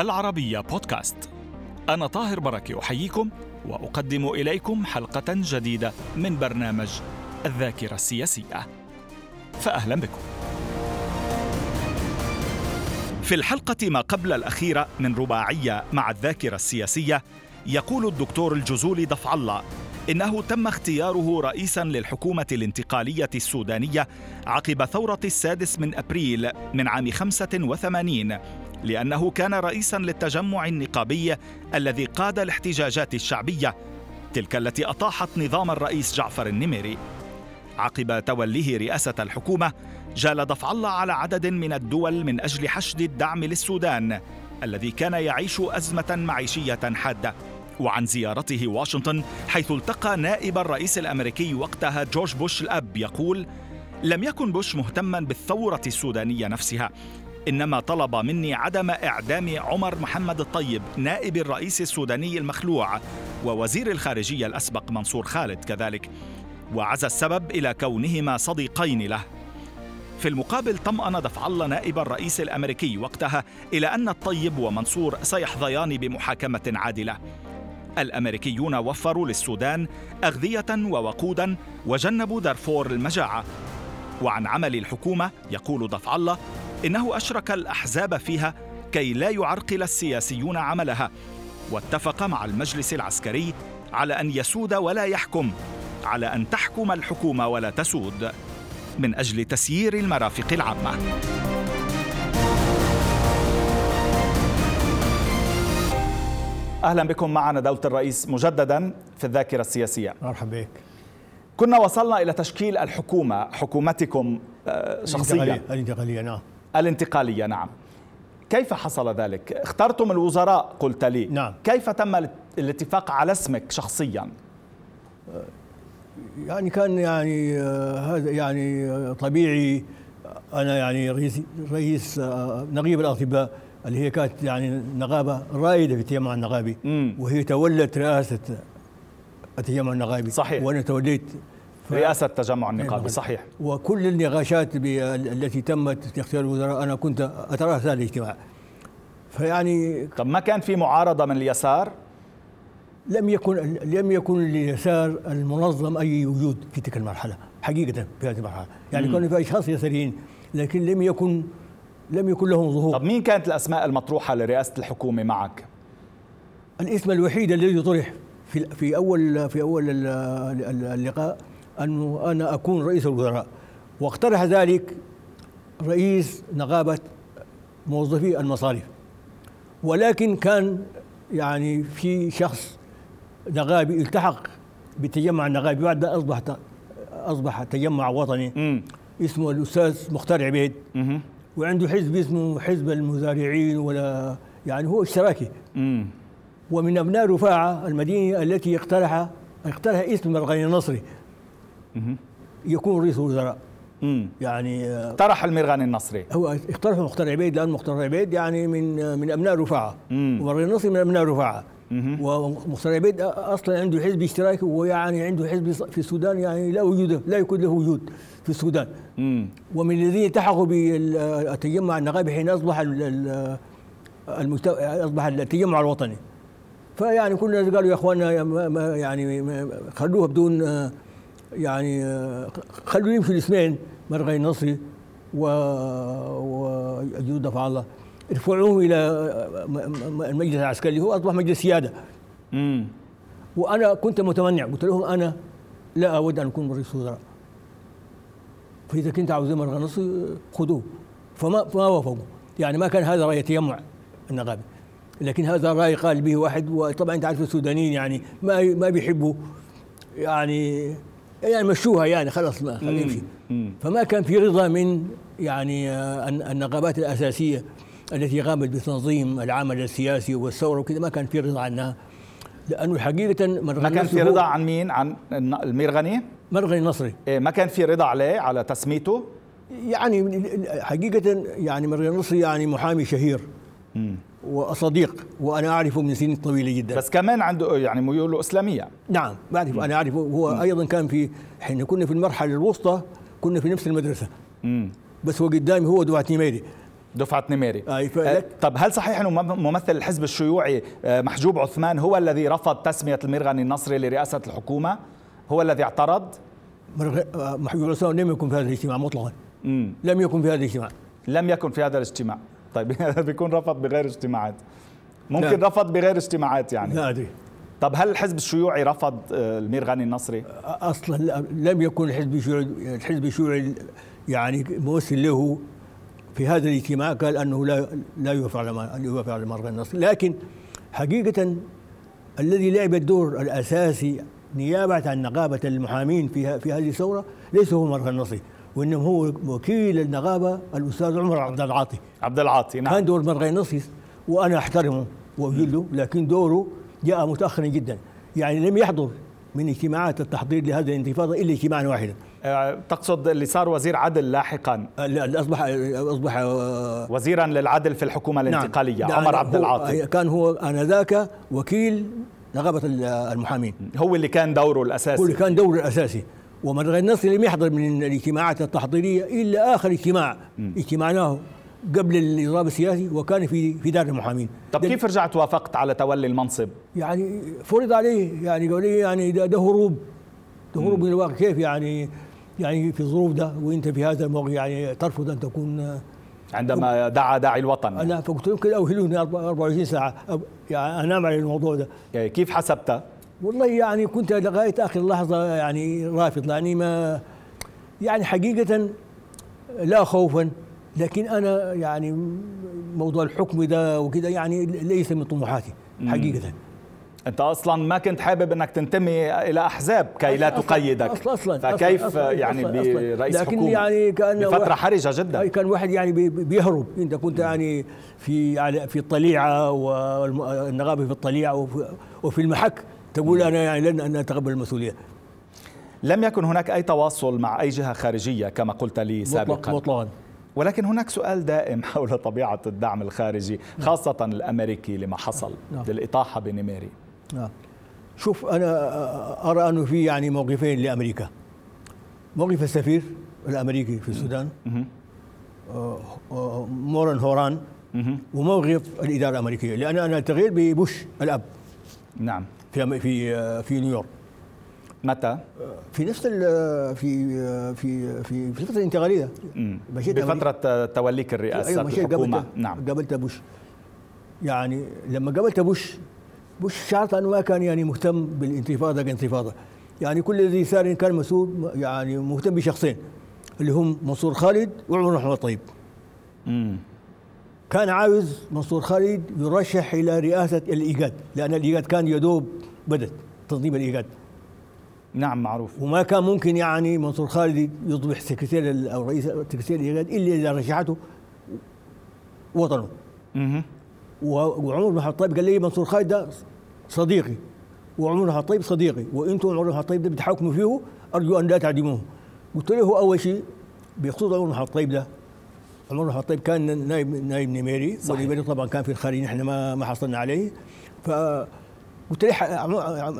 العربية بودكاست. أنا طاهر بركة أحييكم وأقدم إليكم حلقة جديدة من برنامج الذاكرة السياسية. فأهلا بكم. في الحلقة ما قبل الأخيرة من رباعية مع الذاكرة السياسية يقول الدكتور الجزولي ضفع الله إنه تم اختياره رئيسا للحكومة الانتقالية السودانية عقب ثورة السادس من أبريل من عام 85 لأنه كان رئيسا للتجمع النقابي الذي قاد الاحتجاجات الشعبية تلك التي أطاحت نظام الرئيس جعفر النميري. عقب توليه رئاسة الحكومة جال ضفع الله على عدد من الدول من أجل حشد الدعم للسودان الذي كان يعيش أزمة معيشية حادة. وعن زيارته واشنطن حيث التقى نائب الرئيس الأمريكي وقتها جورج بوش الأب يقول لم يكن بوش مهتما بالثورة السودانية نفسها إنما طلب مني عدم إعدام عمر محمد الطيب نائب الرئيس السوداني المخلوع ووزير الخارجية الأسبق منصور خالد كذلك. وعزى السبب إلى كونهما صديقين له. في المقابل طمأن دفع الله نائب الرئيس الأمريكي وقتها إلى أن الطيب ومنصور سيحظيان بمحاكمة عادلة. الأمريكيون وفروا للسودان أغذية ووقودا وجنبوا دارفور المجاعة. وعن عمل الحكومة يقول ضفع الله إنه أشرك الأحزاب فيها كي لا يعرقل السياسيون عملها. واتفق مع المجلس العسكري على أن يسود ولا يحكم على أن تحكم الحكومة ولا تسود. من أجل تسيير المرافق العامة. أهلا بكم معنا دولة الرئيس مجددا في الذاكرة السياسية. مرحبا بك. كنا وصلنا إلى تشكيل الحكومة حكومتكم شخصيا الانتقاليه نعم الانتقالية نعم. كيف حصل ذلك؟ اخترتم الوزراء قلت لي. نعم. كيف تم الاتفاق على اسمك شخصيا؟ يعني كان يعني آه، هذا يعني آه، طبيعي. أنا يعني رئيس رئيس نقيب الأطباء اللي هي كانت يعني نقابة رائدة في التجمع النقابي وهي تولت رئاسة التجمع النقابي صحيح. وأنا توليت ف... رئاسة التجمع النقابي صحيح. وكل النقاشات التي تمت في اختيار الوزراء أنا كنت اتراس هذا الاجتماع. فيعني طب ما كان في معارضة من اليسار؟ لم يكن لم يكن لليسار المنظم أي وجود في تلك المرحلة حقيقة في هذه المرحلة. يعني كان في أشخاص يساريين لكن لم يكن لم يكن لهم ظهور. طب مين كانت الأسماء المطروحة لرئاسة الحكومة معك؟ الاسم الوحيد الذي طرح في في اول في أول اللقاء انه أنا أكون رئيس الوزراء واقترح ذلك رئيس نقابة موظفي المصارف ولكن كان يعني في شخص نقابي التحق بالتجمع النقابي بعد اصبح أصبح تجمع وطني م. اسمه الأستاذ مختار عبيد م. وعنده حزب اسمه حزب المزارعين ولا يعني هو اشتراكي مم. ومن أبناء رفاعة المدينة التي اقترح اقترح اسم مرغني النصري. يكون رئيس وزراء يعني اقترح المرغني النصري. هو اقترح مختار عبيد لأن مختار عبيد يعني من من أبناء رفاعة. ومرغني النصري من أبناء رفاعة. ومختار عبيد أصلا عنده حزب اشتراكي ويعني عنده حزب في السودان يعني لا وجود لا يكون له وجود في السودان. مم. ومن الذين التحقوا بالتجمع النقابي حين أصبح المستو... أصبح التجمع الوطني. فيعني كل الناس قالوا يا إخواننا يعني خلوها بدون يعني خلوا يمشوا الاسمين مرغي النصري و وجود دفع الله. ارفعوه إلى المجلس العسكري هو أصبح مجلس سيادة. مم. وأنا كنت متمنع. قلت لهم أنا لا أود أن أكون رئيس وزراء فإذا كنت عاوزين مرغى نص خذوه. فما ما وافقوا. يعني ما كان هذا رأي تجمع النقابي. لكن هذا رأي قال به واحد. وطبعا أنت عارف السودانيين يعني ما ما بيحبوا. يعني يعني مشوها يعني خلاص ما يمشي فما كان في رضا من يعني النقابات الأساسية التي قامت بتنظيم العمل السياسي والثورة وكذا ما كان في رضا عنها لأنه حقيقة ما كان في رضا عن مين؟ عن الميرغني؟ مرغني النصري إيه ما كان في رضا عليه على تسميته؟ يعني حقيقة يعني مرغني النصري يعني محامي شهير مم. وصديق وأنا أعرفه من سنين طويلة جدا. بس كمان عنده يعني ميوله إسلامية. نعم بعرف أنا أعرفه. هو مم. أيضا كان في حين كنا في المرحلة الوسطى كنا في نفس المدرسة. مم. بس هو قدامي هو دعاة نميري. دفعة نميري. أه طب هل صحيح أنه ممثل الحزب الشيوعي أه، محجوب عثمان هو الذي رفض تسمية المرغني النصري لرئاسة الحكومة؟ هو الذي اعترض؟ أه، محجوب عثمان لم يكن في هذا الاجتماع مطلقا. لم يكن في هذا الاجتماع. لم يكن في هذا الاجتماع. طيب بيكون رفض بغير اجتماعات. ممكن لا. رفض بغير اجتماعات يعني. لا ادري طب هل الحزب الشيوعي رفض آه، المير غاني النصري؟ أصلا لم يكن الحزب الشيوعي الحزب الشيوعي يعني موصل له في هذا الاجتماع قال أنه لا لا يوافق على يوافق على غاني النصري. لكن حقيقة الذي لعب الدور الأساسي نيابة عن نقابة المحامين في في هذه الثورة ليس هو غاني النصري. وانما هو وكيل النقابة الأستاذ عمر عبد العاطي. عبد العاطي نعم. كان دور غاني النصري وأنا أحترمه واجله لكن دوره جاء متاخرا جدا. يعني لم يحضر من اجتماعات التحضير لهذه الانتفاضة إلا اجتماعا واحدا. أه تقصد اللي صار وزير عدل لاحقا؟ اللي أصبح أصبح أه، وزيرا للعدل في الحكومة نعم. الانتقالية نعم عمر عبد العاطي. كان هو آنذاك وكيل نقابة المحامين. هو اللي كان دوره الأساسي. هو اللي كان دوره الأساسي. ومن النصر لم يحضر من الاجتماعات التحضيرية إلا آخر اجتماع اجتماعنا قبل الإضراب السياسي وكان في في دار المحامين. طب كيف رجعت وافقت على تولي المنصب؟ يعني فرض عليه يعني قال لي يعني ده, ده هروب. ده هروب من الواقع. كيف يعني؟ يعني في الظروف ده وانت في هذا الموقع يعني ترفض أن تكون عندما دعا داعي الوطن. أنا فقلت يمكن أوهلوني 24 ساعة. يعني أنام على الموضوع ده. يعني كيف حسبتها؟ والله يعني كنت لغاية آخر لحظة يعني رافض لاني ما يعني حقيقة لا خوفا لكن أنا يعني موضوع الحكم ده وكده يعني ليس من طموحاتي حقيقة. أنت أصلا ما كنت حابب إنك تنتمي إلى أحزاب كي لا تقيدك. أصلاً أصلاً فكيف أصلاً يعني أصلاً برئيس لكن حكومة؟ يعني كان بفترة حرجة جدا. كان واحد يعني بيهرب. أنت كنت يعني في في الطليعة والنغابه في الطليعة وفي المحك. تقول أنا يعني لن أتقبل المسؤولية. لم يكن هناك أي تواصل مع أي جهة خارجية كما قلت لي سابقا. مطلقا. ولكن هناك سؤال دائم حول طبيعة الدعم الخارجي نعم. خاصة الأمريكي لما حصل نعم. للإطاحة بنيميري. نعم. شوف أنا أرى أنه في يعني موقفين لأمريكا. موقف السفير الأمريكي في السودان آه، آه، مورن هوران وموقف الإدارة الأمريكية لأن أنا التغيير ببوش الأب. نعم. في في في نيويورك. متى؟ في نفس في في في في الفترة الانتقاليه بفترة توليك الرئاسة أيوة الحكومة. نعم. قابلت بوش يعني لما قابلت بوش بوش شعرت أنه ما كان يعني مهتم بالانتفاضة كانتفاضة. يعني كل الذي صار كان مسؤول يعني مهتم بشخصين اللي هم منصور خالد وعمر محمد طيب. كان عاوز منصور خالد يرشح إلى رئاسة الإيجاد لأن الإيجاد كان يدوب بدت تنظيم الإيجاد. نعم معروف. وما كان ممكن يعني منصور خالد يصبح سكرتير أو رئيس سكرتير الإيجاد إلا إذا رشحته وطنه. أها وعمر بن الخطاب قال لي منصور خالد ده صديقي. وعمر بن الخطاب صديقي. وإنتم عمر بن الخطاب ده بتحكموا فيه أرجو أن لا تعدموه. قلت له أول شيء بخصوص عمر بن الخطاب ده عمر بن الخطاب كان نائب نائب نميري ونميري طبعا كان في الخارج نحن ما ما حصلنا عليه. ف قلت له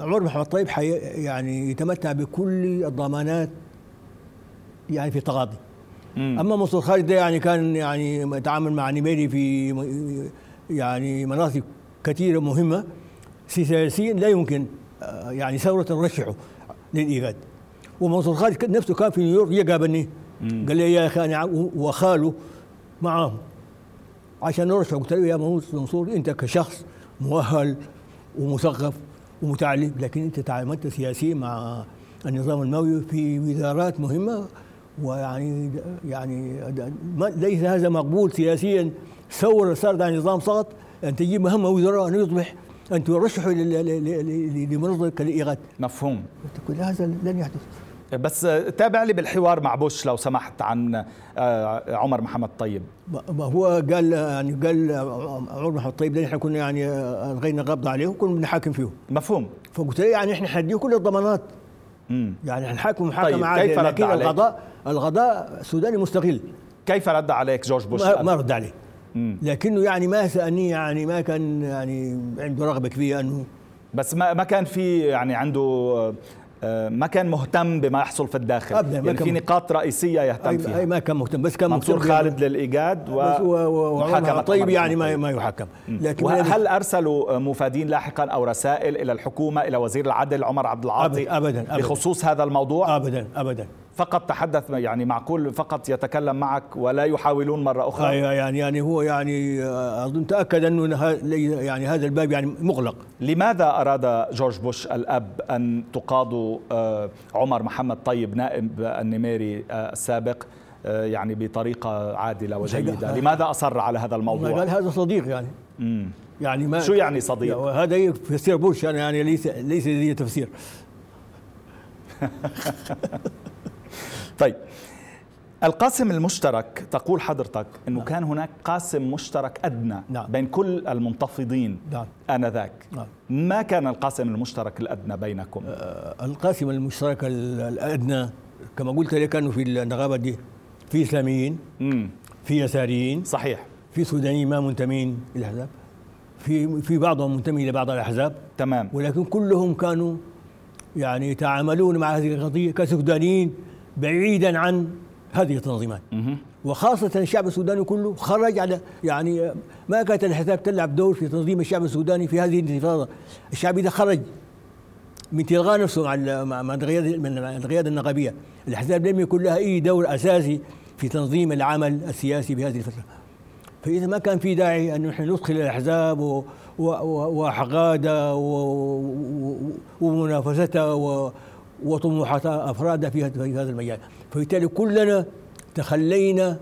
عمر محمد طيب حي يعني يتمتع بكل الضمانات يعني في تغاضي. أما منصور خالد ده يعني كان يعني يتعامل مع نميري في يعني مناطق كثيرة مهمة. سياسيا لا يمكن آه، يعني ثورة ترشحه للايجاد ومنصور خالد نفسه كان في نيويورك يقابلني قال لي يا أخي أنا وخاله معاهم. عشان نرشح قلت له يا منصور انت كشخص مؤهل ومثقف ومتعلم لكن انت تعاملت سياسيا مع النظام الموي في وزارات مهمة ويعني يعني ليس هذا مقبول سياسيا. ثوره صار على نظام سقط أن تجيب مهمة وزراء أن يصبح أن ترشحه لمنظمه كالايغاد مفهوم. كل هذا لن يحدث. بس تابع لي بالحوار مع بوش لو سمحت عن آه، عمر محمد طيب ما هو قال يعني قال عمر محمد طيب إحنا كنا يعني الغينا قبض عليه وكنا بنحاكم فيه مفهوم فقلت له يعني إحنا حنديه كل الضمانات مم. يعني حنحاكم محاكمة طيب عادية كيف رد لكن عليك؟ القضاء القضاء السوداني مستقل كيف رد عليك جورج بوش؟ ما, ما رد عليه. لكنه يعني ما سألني يعني ما كان يعني عنده رغبة كبيرة أنه بس ما ما كان في يعني عنده آه، ما كان مهتم بما يحصل في الداخل. أبداً، ما يعني كان في. نقاط رئيسية يهتم فيها أي ما كان مهتم بس كان منصور خالد للإيجاد بس و- و- ومحاكمة وعمر طيب يعني ما طيب. ما يحكم لكن وهل أرسلوا مفادين لاحقا أو رسائل إلى الحكومة إلى وزير العدل عمر عبد العاطي أبداً- أبداً- أبداً. بخصوص هذا الموضوع؟ ابدا ابدا. فقط تحدث يعني معقول فقط يتكلم معك ولا يحاولون مرة أخرى؟ أي- يعني يعني هو يعني آه، أظن تأكد أنه ه- لي- يعني هذا الباب يعني مغلق. لماذا أراد جورج بوش الأب أن تقاضوا آه، عمر محمد طيب نائب النميري آه، السابق يعني بطريقة عادلة وجيدة؟ لماذا أصر على هذا الموضوع؟ قال هذا صديق يعني. مم. يعني ما شو يعني صديق؟ هذا يفسر بوش يعني, يعني ليس ليس لي تفسير. طيب. القاسم المشترك تقول حضرتك إنه كان هناك قاسم مشترك أدنى نعم. بين كل المنتفضين نعم. آنذاك. نعم. ما كان القاسم المشترك الأدنى بينكم؟ آه، القاسم المشترك ال- الأدنى كما قلت لك أنه في النقابة دي في إسلاميين امم في يساريين صحيح. في سودانيين ما منتمين للاحزاب في في بعضهم منتمي لبعض الأحزاب. تمام. ولكن كلهم كانوا يعني يتعاملون مع هذه القضية كسودانيين بعيدا عن هذه التنظيمات. وخاصة الشعب السوداني كله خرج على يعني ما كانت الأحزاب تلعب دور في تنظيم الشعب السوداني في هذه الانتفاضة، الشعب إذا خرج من تلغاء نفسه مع مع القيادة النقابية، الأحزاب لم يكن لها أي دور أساسي في تنظيم العمل السياسي في هذه الفترة. فإذا ما كان في داعي أن نحن ندخل الأحزاب و- و- و- وأحقادها و- و- ومنافستها وطموحات أفرادها في هذا المجال. فبالتالي كلنا تخلينا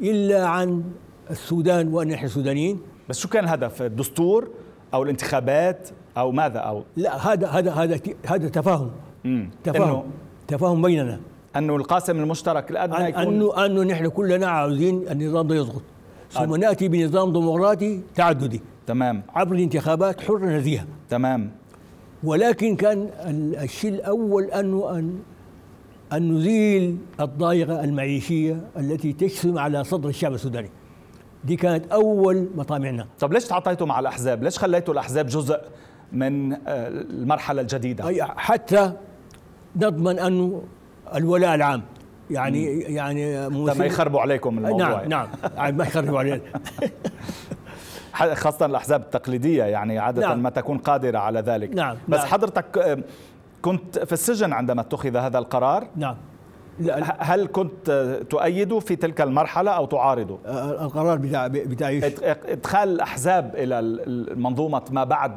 إلا عن السودان وأن نحن سودانيين. بس شو كان الهدف؟ الدستور أو الانتخابات أو ماذا؟ أو لا هذا هذا هذا هذا تفاهم. امم تفاهم. تفاهم بيننا. أنه القاسم المشترك الادنى أن- يكون انه أنه نحن كلنا عاوزين النظام ده يسقط ثم نأتي بنظام ديمقراطي تعددي. تمام. عبر الانتخابات حرة نزيهة. تمام. ولكن كان ال- الشيء الأول انه ان أن نزيل الضائقة المعيشية التي تجسم على صدر الشعب السوداني. دي كانت أول مطامعنا. طب ليش تعاطيتوا مع الأحزاب؟ ليش خليتوا الأحزاب جزء من آه، المرحلة الجديدة؟ أي حتى نضمن انه الولاء العام يعني يعني طب ما يخربوا عليكم الموضوع. نعم نعم. يعني ما يخربوا علينا. خاصة الأحزاب التقليدية يعني عادة نعم. ما تكون قادرة على ذلك نعم، بس نعم. حضرتك آه، كنت في السجن عندما اتخذ هذا القرار نعم لا هل كنت آه، تؤيد في تلك المرحلة أو تعارض آه، القرار بتاع بتاع إدخال الأحزاب إلى المنظومة ما بعد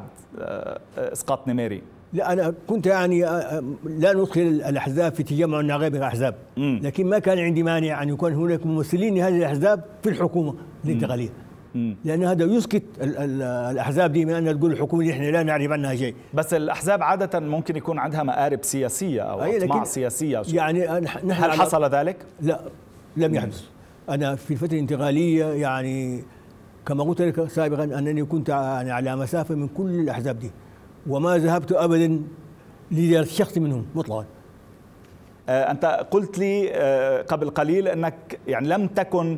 إسقاط نميري لا أنا كنت يعني لا ندخل الأحزاب في تجمع الأحزاب مم. لكن ما كان عندي مانع أن يكون هناك ممثلين لهذه الأحزاب في الحكومة الانتقاليه مم. لأن هذا يسكت ال- ال- الأحزاب دي من أن تقول الحكومة دي إحنا لا نعرف عنها شيء. بس الأحزاب عادة ممكن يكون عندها أو أي، أطماع لكن سياسية. يعني نحن هل حصل ذلك؟ لا لم يحدث. أنا في الفترة الانتقاليه يعني كما قلت لك سابقا أنني كنت يعني على مسافة من كل الأحزاب دي وما ذهبت ابدا لزيارة شخص منهم مطلقا. آه، أنت قلت لي آه، قبل قليل أنك يعني لم تكن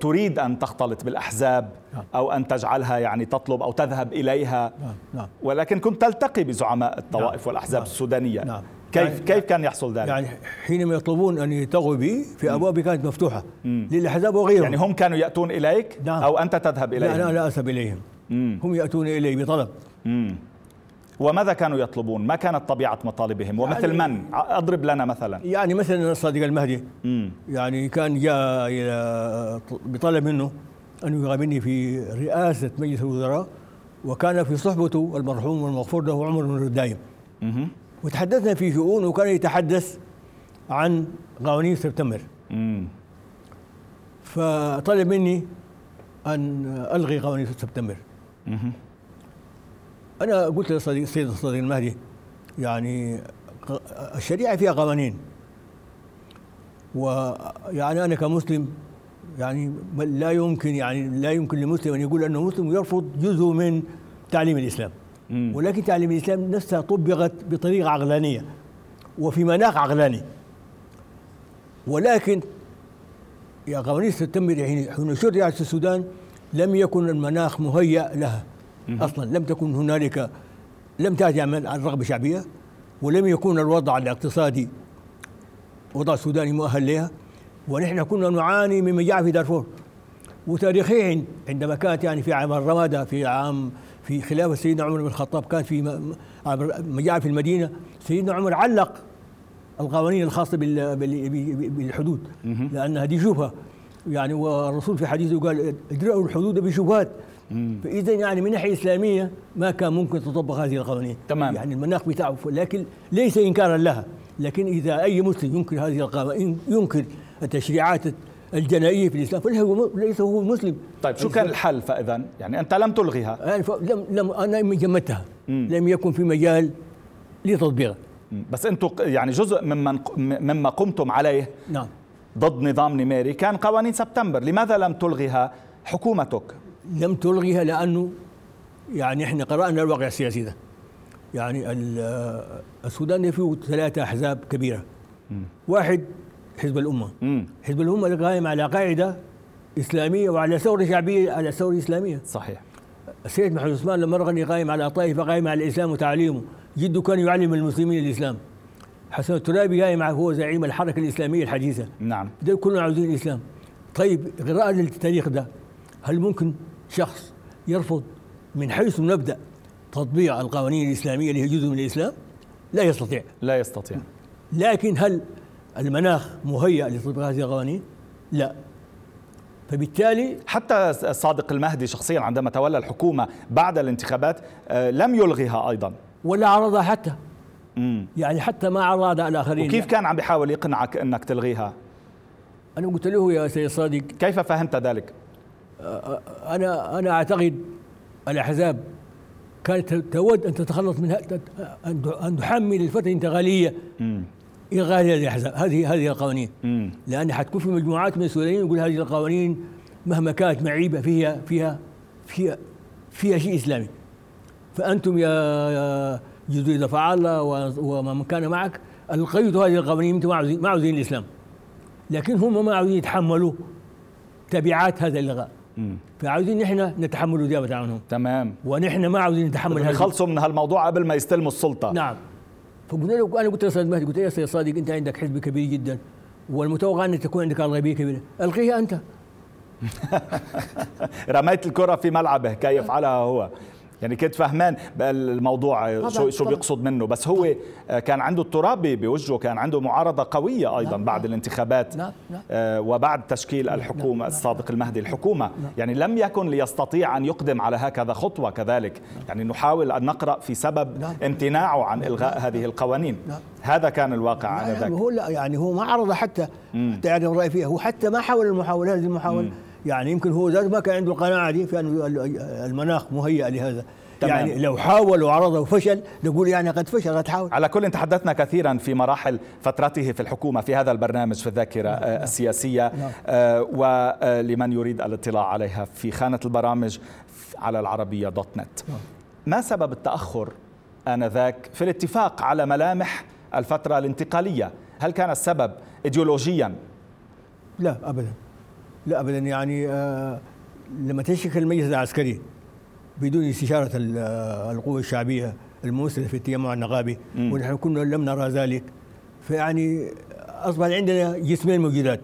تريد أن تختلط بالأحزاب نعم. أو أن تجعلها يعني تطلب أو تذهب إليها نعم نعم ولكن كنت تلتقي بزعماء الطوائف. والأحزاب. السودانية. كيف يعني- كيف كان يحصل ذلك؟ يعني حينما يطلبون أن يلتقوا بي في أبوابي كانت مفتوحة للأحزاب وغيرهم يعني هم كانوا يأتون إليك نعم. أو أنت تذهب لا أنا لا أذهب إليهم مم. هم يأتون إلي بطلب مم. وماذا كانوا يطلبون؟ ما كانت طبيعة مطالبهم ومثل يعني- من؟ أضرب لنا مثلا يعني مثلا الصادق المهدي مم. يعني كان جاء بطلب منه أن يقابلني في رئاسة مجلس الوزراء وكان في صحبته المرحوم والمغفور له عمر بن الدايم. وتحدثنا في شؤون وكان يتحدث عن قوانين سبتمبر مم. فطلب مني أن ألغي قوانين سبتمبر مهم. أنا قلت للصديق السيد الصديق المهدي يعني الشريعة فيها قوانين. ويعني أنا كمسلم يعني لا يمكن يعني لا يمكن لمسلم أن يقول أنه مسلم يرفض جزء من تعليم الإسلام. مم. ولكن تعليم الإسلام نفسها طبقت بطريقة عقلانية وفي مناخ عقلاني. ولكن يا قوانين سبتمبر حين حين شرعت في السودان لم يكن المناخ مهيأ لها. أصلا لم تكن هنالك لم تأتي عن رغبة شعبية ولم يكن الوضع الاقتصادي وضع سوداني مؤهل لها ونحن كنا نعاني من مجاعة في دارفور. وتاريخيا عندما كانت يعني في عام الرمادة في عام في خلافة سيدنا عمر بن الخطاب كان في مجاعة في المدينة سيدنا عمر علق القوانين الخاصة بالحدود. لأنها دي شبهة يعني والرسول في حديثه قال اجرأوا الحدود بشبهات فاذا يعني من ناحية إسلامية ما كان ممكن تطبق هذه القوانين. تمام. يعني المناخ بتاعه لكن ليس إنكارا لها. لكن إذا أي مسلم ينكر هذه القوانين ينكر التشريعات الجنائية في الإسلام فليس ليس هو مسلم. طيب شو كان الحل فإذا؟ يعني أنت لم تلغيها. يعني لم لم أنا جمدتها. لم يكن في مجال لتطبيقها. بس أنتم يعني جزء ممن مما قمتم عليه نعم. ضد نظام نميري كان قوانين سبتمبر. لماذا لم تلغيها حكومتك؟ لم تلغيها لأنه يعني إحنا قرأنا الواقع السياسي ده. يعني السودان فيه ثلاثة أحزاب كبيرة. واحد حزب الأمة. حزب الأمة قائم على قاعدة إسلامية وعلى ثورة شعبية على ثورة إسلامية. صحيح. السيد محمد عثمان لما رغني قائم على طائفة قائمة على الإسلام وتعليمه جده كان يعلم المسلمين الإسلام. حسن الترابي قائم هو زعيم الحركة الإسلامية الحديثة. نعم. دول كلهم عاوزين الإسلام. طيب قراءة للتاريخ ده هل ممكن شخص يرفض من حيث نبدا تطبيق القوانين الإسلامية اللي هي جزء من الإسلام لا يستطيع لا يستطيع لكن هل المناخ مهيأ لتطبيق هذه القوانين؟ لا فبالتالي حتى الصادق المهدي شخصيا عندما تولى الحكومة بعد الانتخابات آه، لم يلغيها أيضا ولا عرضها حتى مم. يعني حتى ما عرضها الآخرين وكيف كان عم بيحاول يقنعك إنك تلغيها؟ أنا قلت له يا سيد صادق كيف فهمت ذلك؟ أنا أنا أعتقد الأحزاب كانت تود أن تتخلص من أن تحمل الفترة الانتقالية الغاء هذه الاحزاب هذه هذه القوانين. لأن حتكون في مجموعات من السودانيين يقول هذه القوانين مهما كانت معيبة فيها فيها فيها فيها شيء إسلامي. فأنتم يا جزء دفع الله ومن كان معك القيتوا هذه القوانين أنتم ما عاوزين الإسلام. لكن هم ما عاوزين يتحملوا تبعات هذا اللغاء فعاوزين نحن نتحمل الإجابة عنهم تمام. ونحن ما عاوزين نتحمل هذا يخلصوا من هالموضوع قبل ما يستلموا السلطة. نعم. فقلنا له أنا قلت أستاذ مهدي قلت له يا أستاذ صادق أنت عندك حزب كبير جدا والمتوقع ان تكون عندك اغلبيه كبيرة. ألقيها أنت. رميت الكرة في ملعبه كي يفعلها هو. يعني كنت فهمان الموضوع شو شو بيقصد منه. بس هو آه، كان عنده التراب بوجهه كان عنده معارضة قوية أيضا نعم بعد نعم. الانتخابات نعم آه، وبعد تشكيل الحكومة الصادق المهدي الحكومة. يعني لم يكن ليستطيع أن يقدم على هكذا خطوة كذلك. يعني نحاول أن نقرأ في سبب امتناعه عن إلغاء هذه القوانين. هذا كان الواقع آنذاك. يعني هو لا يعني هو ما عرض حتى حتى يعني الراي فيها. هو حتى ما حاول المحاولة هذه المحاولة يعني يمكن هو ذاته ما كان عنده القناعة دي في أن المناخ مهيئ لهذا تمام. يعني لو حاول وعرض وفشل نقول يعني قد فشل قد حاول على كل تحدثنا كثيرا في مراحل فترته في الحكومة في هذا البرنامج في الذاكرة نعم. آه، السياسية نعم. آه، ولمن يريد الاطلاع عليها في خانة البرامج على العربية دوت نت نعم. ما سبب التأخر آنذاك في الاتفاق على ملامح الفترة الانتقالية هل كان السبب ايديولوجيا لا أبدا لا أبدا يعني آه لما تشكل المجلس العسكري بدون استشارة القوى الشعبية الممثلة في التجمع النقابي ونحن كنا لم نرى ذلك فيعني أصبح عندنا جسمين موجودات.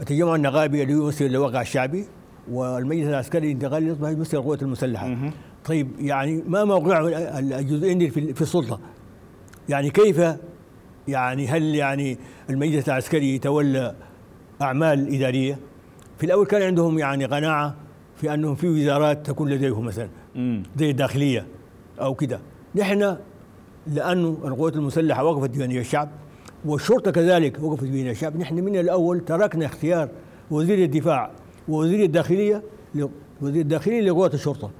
التجمع النقابي اللي يمثل الواقع الشعبي والمجلس العسكري الانتقالي يصبح يمثل القوات المسلحة. طيب يعني ما موقع الجزئين في السلطة؟ يعني كيف يعني هل يعني المجلس العسكري يتولى أعمال إدارية؟ في الأول كان عندهم يعني قناعة في أنهم في وزارات تكون لديهم مثلا زي الداخلية أو كده. نحن لأنه القوات المسلحة وقفت بين الشعب والشرطة كذلك وقفت بين الشعب. نحن من الأول تركنا اختيار وزير الدفاع ووزير الداخلية وزير الداخلية لقوات الشرطة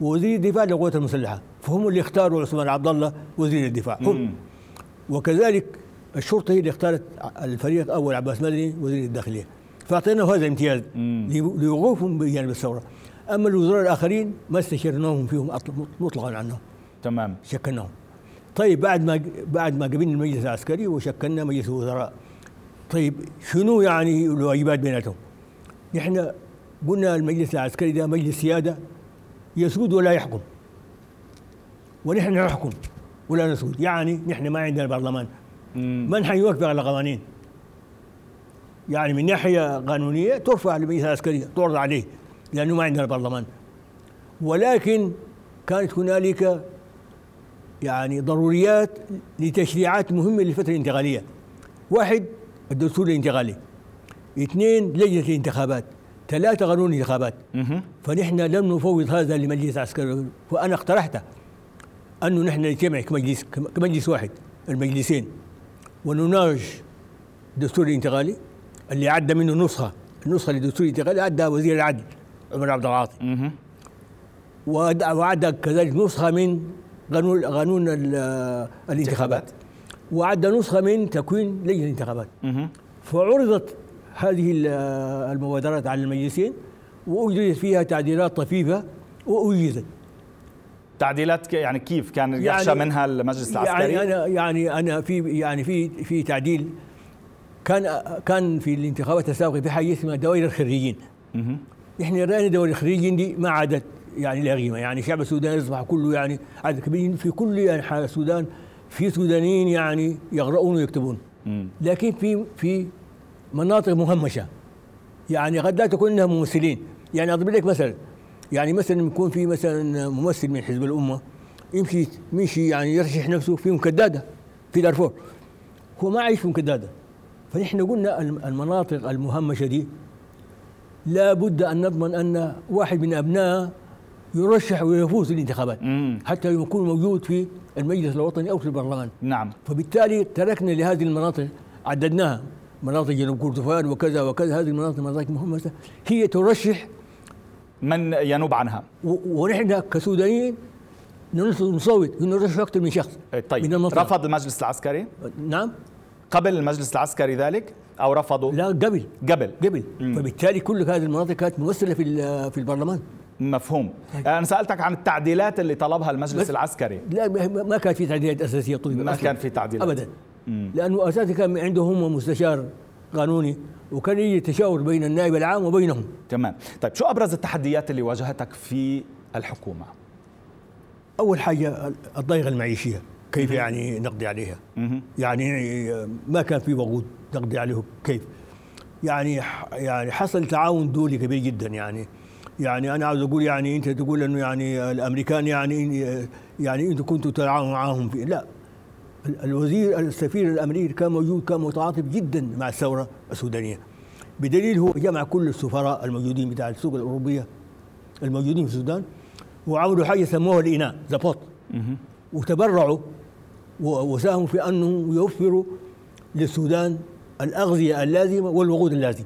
ووزير الدفاع للقوات المسلحة فهم اللي اختاروا عثمان عبد الله وزير الدفاع. هم وكذلك الشرطة هي اللي اختارت الفريق الأول عباس مدني وزير الداخلية. فاعطيناه هذا الامتياز لوقوفهم بجانب الثورة. أما الوزراء الآخرين ما استشرناهم فيهم مطلقا عنهم. تمام. شكلناهم. طيب بعد ما بعد ما قبلنا المجلس العسكري وشكلنا مجلس الوزراء. طيب شنو يعني الواجبات بيناتهم؟ نحن قلنا المجلس العسكري ده مجلس سيادة يسود ولا يحكم. ونحن نحكم ولا نسكت يعني نحن ما عندنا برلمان. من حيوقف على قوانين. يعني من ناحية قانونية ترفع للمجلس العسكري تعرض عليه لأنه ما عندنا برلمان. ولكن كانت هنالك يعني ضروريات لتشريعات مهمة للفترة الانتقالية. واحد الدستور الانتقالي. اثنين لجنة الانتخابات. ثلاثة قانون الانتخابات. فنحن لم نفوض هذا لمجلس عسكري. وأنا اقترحت انه نحن نجتمع كمجلس كمجلس واحد المجلسين ونناقش الدستور الانتقالي. اللي عدى منه نسخة النسخه للدستور الانتقالي عدى وزير العدل عمر عبد العاطي. وعدى كذلك نسخة من قانون قانون الانتخابات. وعدى نسخة من تكوين لجنة الانتخابات. فعرضت هذه المبادرات على المجلسين وأجريت فيها تعديلات طفيفة وأجيزت تعديلات يعني كيف كان يخشى يعني منها المجلس العسكري؟ يعني أنا يعني أنا في يعني في في تعديل كان كان في الانتخابات السابقة في حاجة اسمها دوائر الخريجين. إحنا رأينا دوائر الخريجين دي ما عادت يعني لا قيمة. يعني شعب السودان يصبح كله يعني عدد كبير. في كل يعني السودان في سودانيين يعني يقرؤون ويكتبون. لكن في في مناطق مهمشة. يعني قد لا تكون انها ممثلين. يعني أضرب لك مثلا يعني مثلا يكون في مثلا ممثل من حزب الأمة يمشي يمشي يعني يرشح نفسه في مكدادة في دارفور. هو ما عايش في مكدادة. فنحن قلنا المناطق المهمشة دي لا بد أن نضمن أن واحد من ابنائها يرشح ويفوز الانتخابات حتى يكون موجود في المجلس الوطني أو في البرلمان. نعم. فبالتالي تركنا لهذه المناطق عددناها مناطق جنوب كردفان وكذا وكذا هذه المناطق مناطق مهمه هي ترشح من ينوب عنها. ونحن كسودانيين نصوت نرشح أكثر من شخص طيب. من رفض المجلس العسكري؟ نعم. قبل المجلس العسكري ذلك أو رفضوا؟ لا قبل. قبل. قبل. مم. فبالتالي كل هذه المناطق كانت ممثله في في البرلمان. مفهوم. أنا سألتك عن التعديلات اللي طلبها المجلس العسكري. لا ما كان في تعديلات أساسية طيبه ما كان في تعديلات. ابدا. مم. لأنه أساسا كان عندهم مستشار قانوني وكان يجي تشاور بين النائب العام وبينهم. تمام. طيب شو أبرز التحديات اللي واجهتك في الحكومة؟ أول حاجة الضيقة المعيشية. كيف يعني نقضي عليها؟ يعني ما كان في وقود نقضي عليه؟ كيف؟ يعني يعني حصل تعاون دولي كبير جدا يعني. يعني أنا عاوز أقول يعني أنت تقول إنه يعني الأمريكان يعني يعني أنتم كنتوا تتعاونوا معاهم في لا. الوزير السفير الأمريكي كان موجود كان متعاطف جدا مع الثورة السودانية. بدليل هو جمع كل السفراء الموجودين بتاع السوق الأوروبية الموجودين في السودان وعملوا حاجة سموها الإناء ذا بوت وتبرعوا وساهموا في أنهم يوفروا للسودان الأغذية اللازمة والوقود اللازم.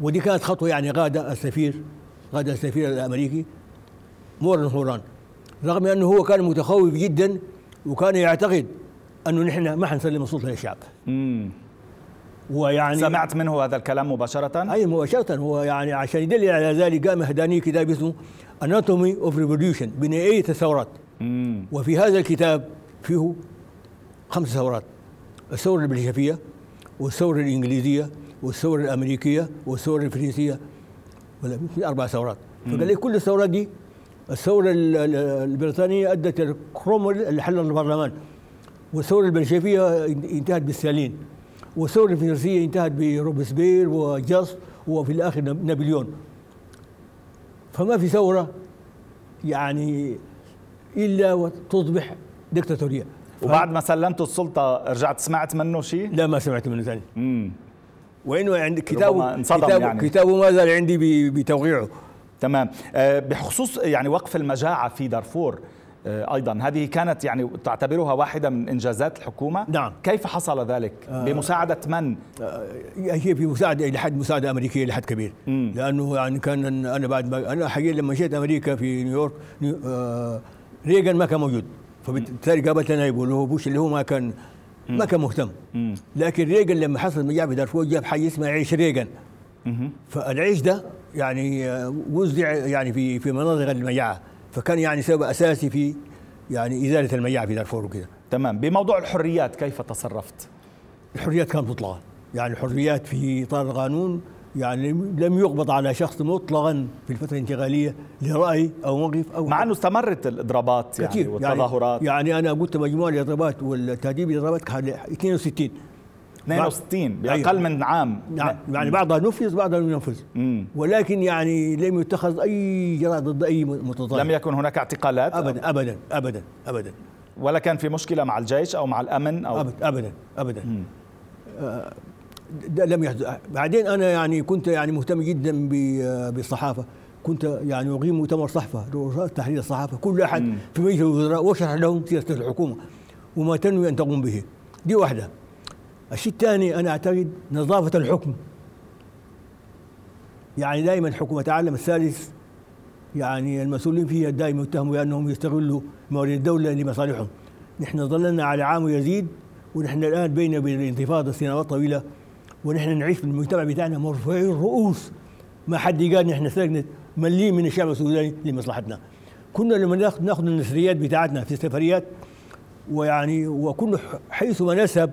ودي كانت خطوة يعني غادة السفير غادة السفير الأمريكي مورن هوران. رغم أنه هو كان متخوف جدا وكان يعتقد أنه نحن ما حنسلم السلطة للشعب. ويعني سمعت منه هذا الكلام مباشرة؟ أي مباشرة. هو يعني عشان يدل على ذلك قام هداني كتاب اسمه Anatomy of Revolution بنهاية الثورات. وفي هذا الكتاب فيه خمس ثورات الثورة البلشفية والثورة الإنجليزية والثورة الأمريكية والثورة الفرنسية في أربع ثورات. فقال لي كل الثورات دي الثورة البريطانية أدت لكرومويل اللي حل البرلمان والثورة البلشفية انتهت بستالين والثورة الفرنسية انتهت بروبسبيير وجاس وفي الآخر نابليون. فما في ثورة يعني إلا وتصبح دكتاتورية وبعد ما سلمت السلطة رجعت سمعت منه شيء؟ لا ما سمعت منه ثاني. وإنه عند كتابه كتابه, يعني. كتابه ما زال عندي بتوقيعه. تمام. آه، بخصوص يعني وقف المجاعة في دارفور آه، أيضا هذه كانت يعني تعتبرها واحدة من إنجازات الحكومة. نعم. كيف حصل ذلك؟ آه. بمساعدة من؟ آه هي بمساعده إلى حد مساعدة أمريكية لحد كبير. مم. لأنه يعني كان أنا بعد ما أنا حقيقة لما جيت أمريكا في نيويورك نيو آه ريغان ما كان موجود. فبالتالي قابلت اللي هو بوش اللي هو ما كان ما كان مهتم. لكن ريغان لما حصل مجاعه في دارفور جاب حاجة اسمها عيش ريغان فالعيش ده يعني آه، وزع يعني في في مناطق المجاعه فكان يعني سبب أساسي في يعني إزالة المجاعه في دارفور وكذا تمام. بموضوع الحريات كيف تصرفت؟ الحريات كانت مطلقة. يعني الحريات في إطار القانون يعني لم يقبض على شخص مطلقا في الفترة الانتقالية لرأي أو موقف أو مع أنه استمرت الإضرابات يعني كثير. والتظاهرات. يعني, يعني أنا قلت مجموع الإضرابات والتهديد بالإضرابات كان 62 62 بأقل من عام. نعم. يعني بعضها نفذ بعضها لم ينفذ. ولكن يعني لم يتخذ أي جراء ضد أي متظاهر. لم يكن هناك اعتقالات؟ ابدا ابدا ابدا ابدا. ولا كان في مشكلة مع الجيش أو مع الأمن أو ابدا ابدا. ابدا آه لم يحدث. بعدين أنا يعني كنت يعني مهتم جدا بالصحافة. كنت يعني أقيم مؤتمر صحفة تحرير الصحافة. كل أحد مم. في مجلس الوزراء واشرح لهم سياسة الحكومة وما تنوي أن تقوم به. دي واحدة. الشيء الثاني أنا أعتقد نظافة الحكم. يعني دائما حكومه العالم الثالث يعني المسؤولين فيها دائما يتهموا بأنهم يستغلوا موارد الدولة لمصالحهم. نحن ظللنا على عام يزيد ونحن الآن بين بين الانتفاضه سنوات طويلة. ونحن نعيش في المجتمع بتاعنا مرفوعين الرؤوس ما حد قال نحن سرقنا مليين من الشعب السوداني لمصلحتنا. كنا لما ناخذ النسريات بتاعتنا في السفريات ويعني وكل حيث ما نذهب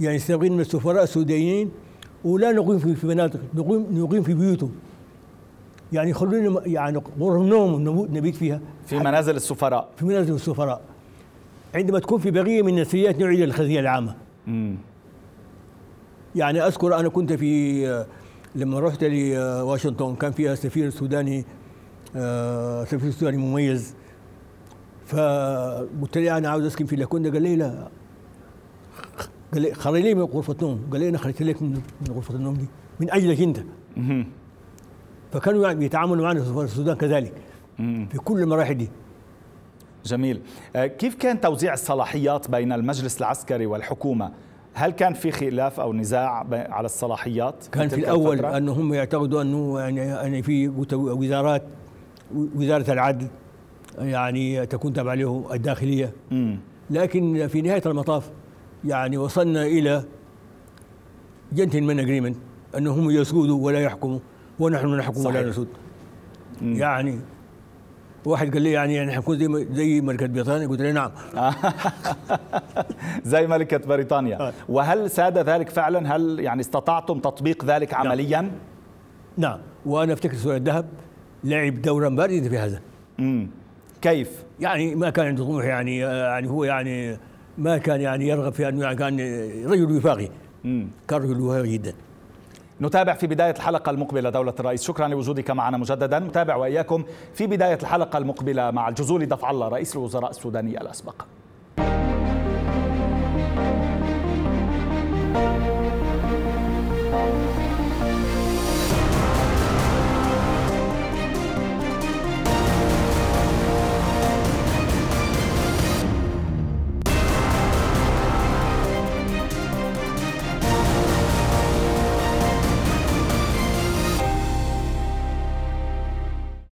يعني نستغل من السفراء السودانيين ولا نقيم في مناطق نقيم نقيم في بيوتهم. يعني خلونا يعني غرف نوم نبيت فيها. في منازل السفراء. في منازل السفراء. عندما تكون في بقية من النسريات نعيد الخزينة العامة. مم. يعني أذكر أنا كنت في لما رحت لواشنطن كان فيها سفير سوداني آه، سفير سوداني مميز. فقلت له أنا عاوز أسكن في لاكوندا. قال لي لا. قال لي خرج لي من غرفة نوم قال لي أنا خرجت لك من غرفة النوم دي. من أجلك أنت. فكانوا يعني بيتعاملوا معنا في السودان كذلك. في كل المراحل دي. جميل. آه، كيف كان توزيع الصلاحيات بين المجلس العسكري والحكومة؟ هل كان في خلاف أو نزاع على الصلاحيات كان في الأول انه هم يعتقدوا أنه يعني يعني في وزارات وزارة العدل يعني تكون تابعة له الداخلية. لكن في نهاية المطاف يعني وصلنا إلى جنتلمان اجريمنت أنهم يسودوا ولا يحكموا ونحن نحكم ولا نسود يعني واحد قال لي يعني يعني حنكون زي زي ملكة بريطانيا. قلت له نعم. زي ملكة بريطانيا. آه. وهل ساد ذلك فعلا؟ هل يعني استطعتم تطبيق ذلك نعم. عمليا؟ نعم. وأنا أفتكر سوريا الذهب لعب دورا بارزا في هذا. امم كيف؟ يعني ما كان عنده طموح يعني يعني هو يعني ما كان يعني يرغب في انه يعني كان رجل وفاقي. كان رجل وفاقي جدا. نتابع في بداية الحلقة المقبلة. دولة الرئيس شكرا لوجودك معنا مجددا. نتابع وإياكم في بداية الحلقة المقبلة مع الجزولي دفع الله رئيس الوزراء السوداني الأسبق.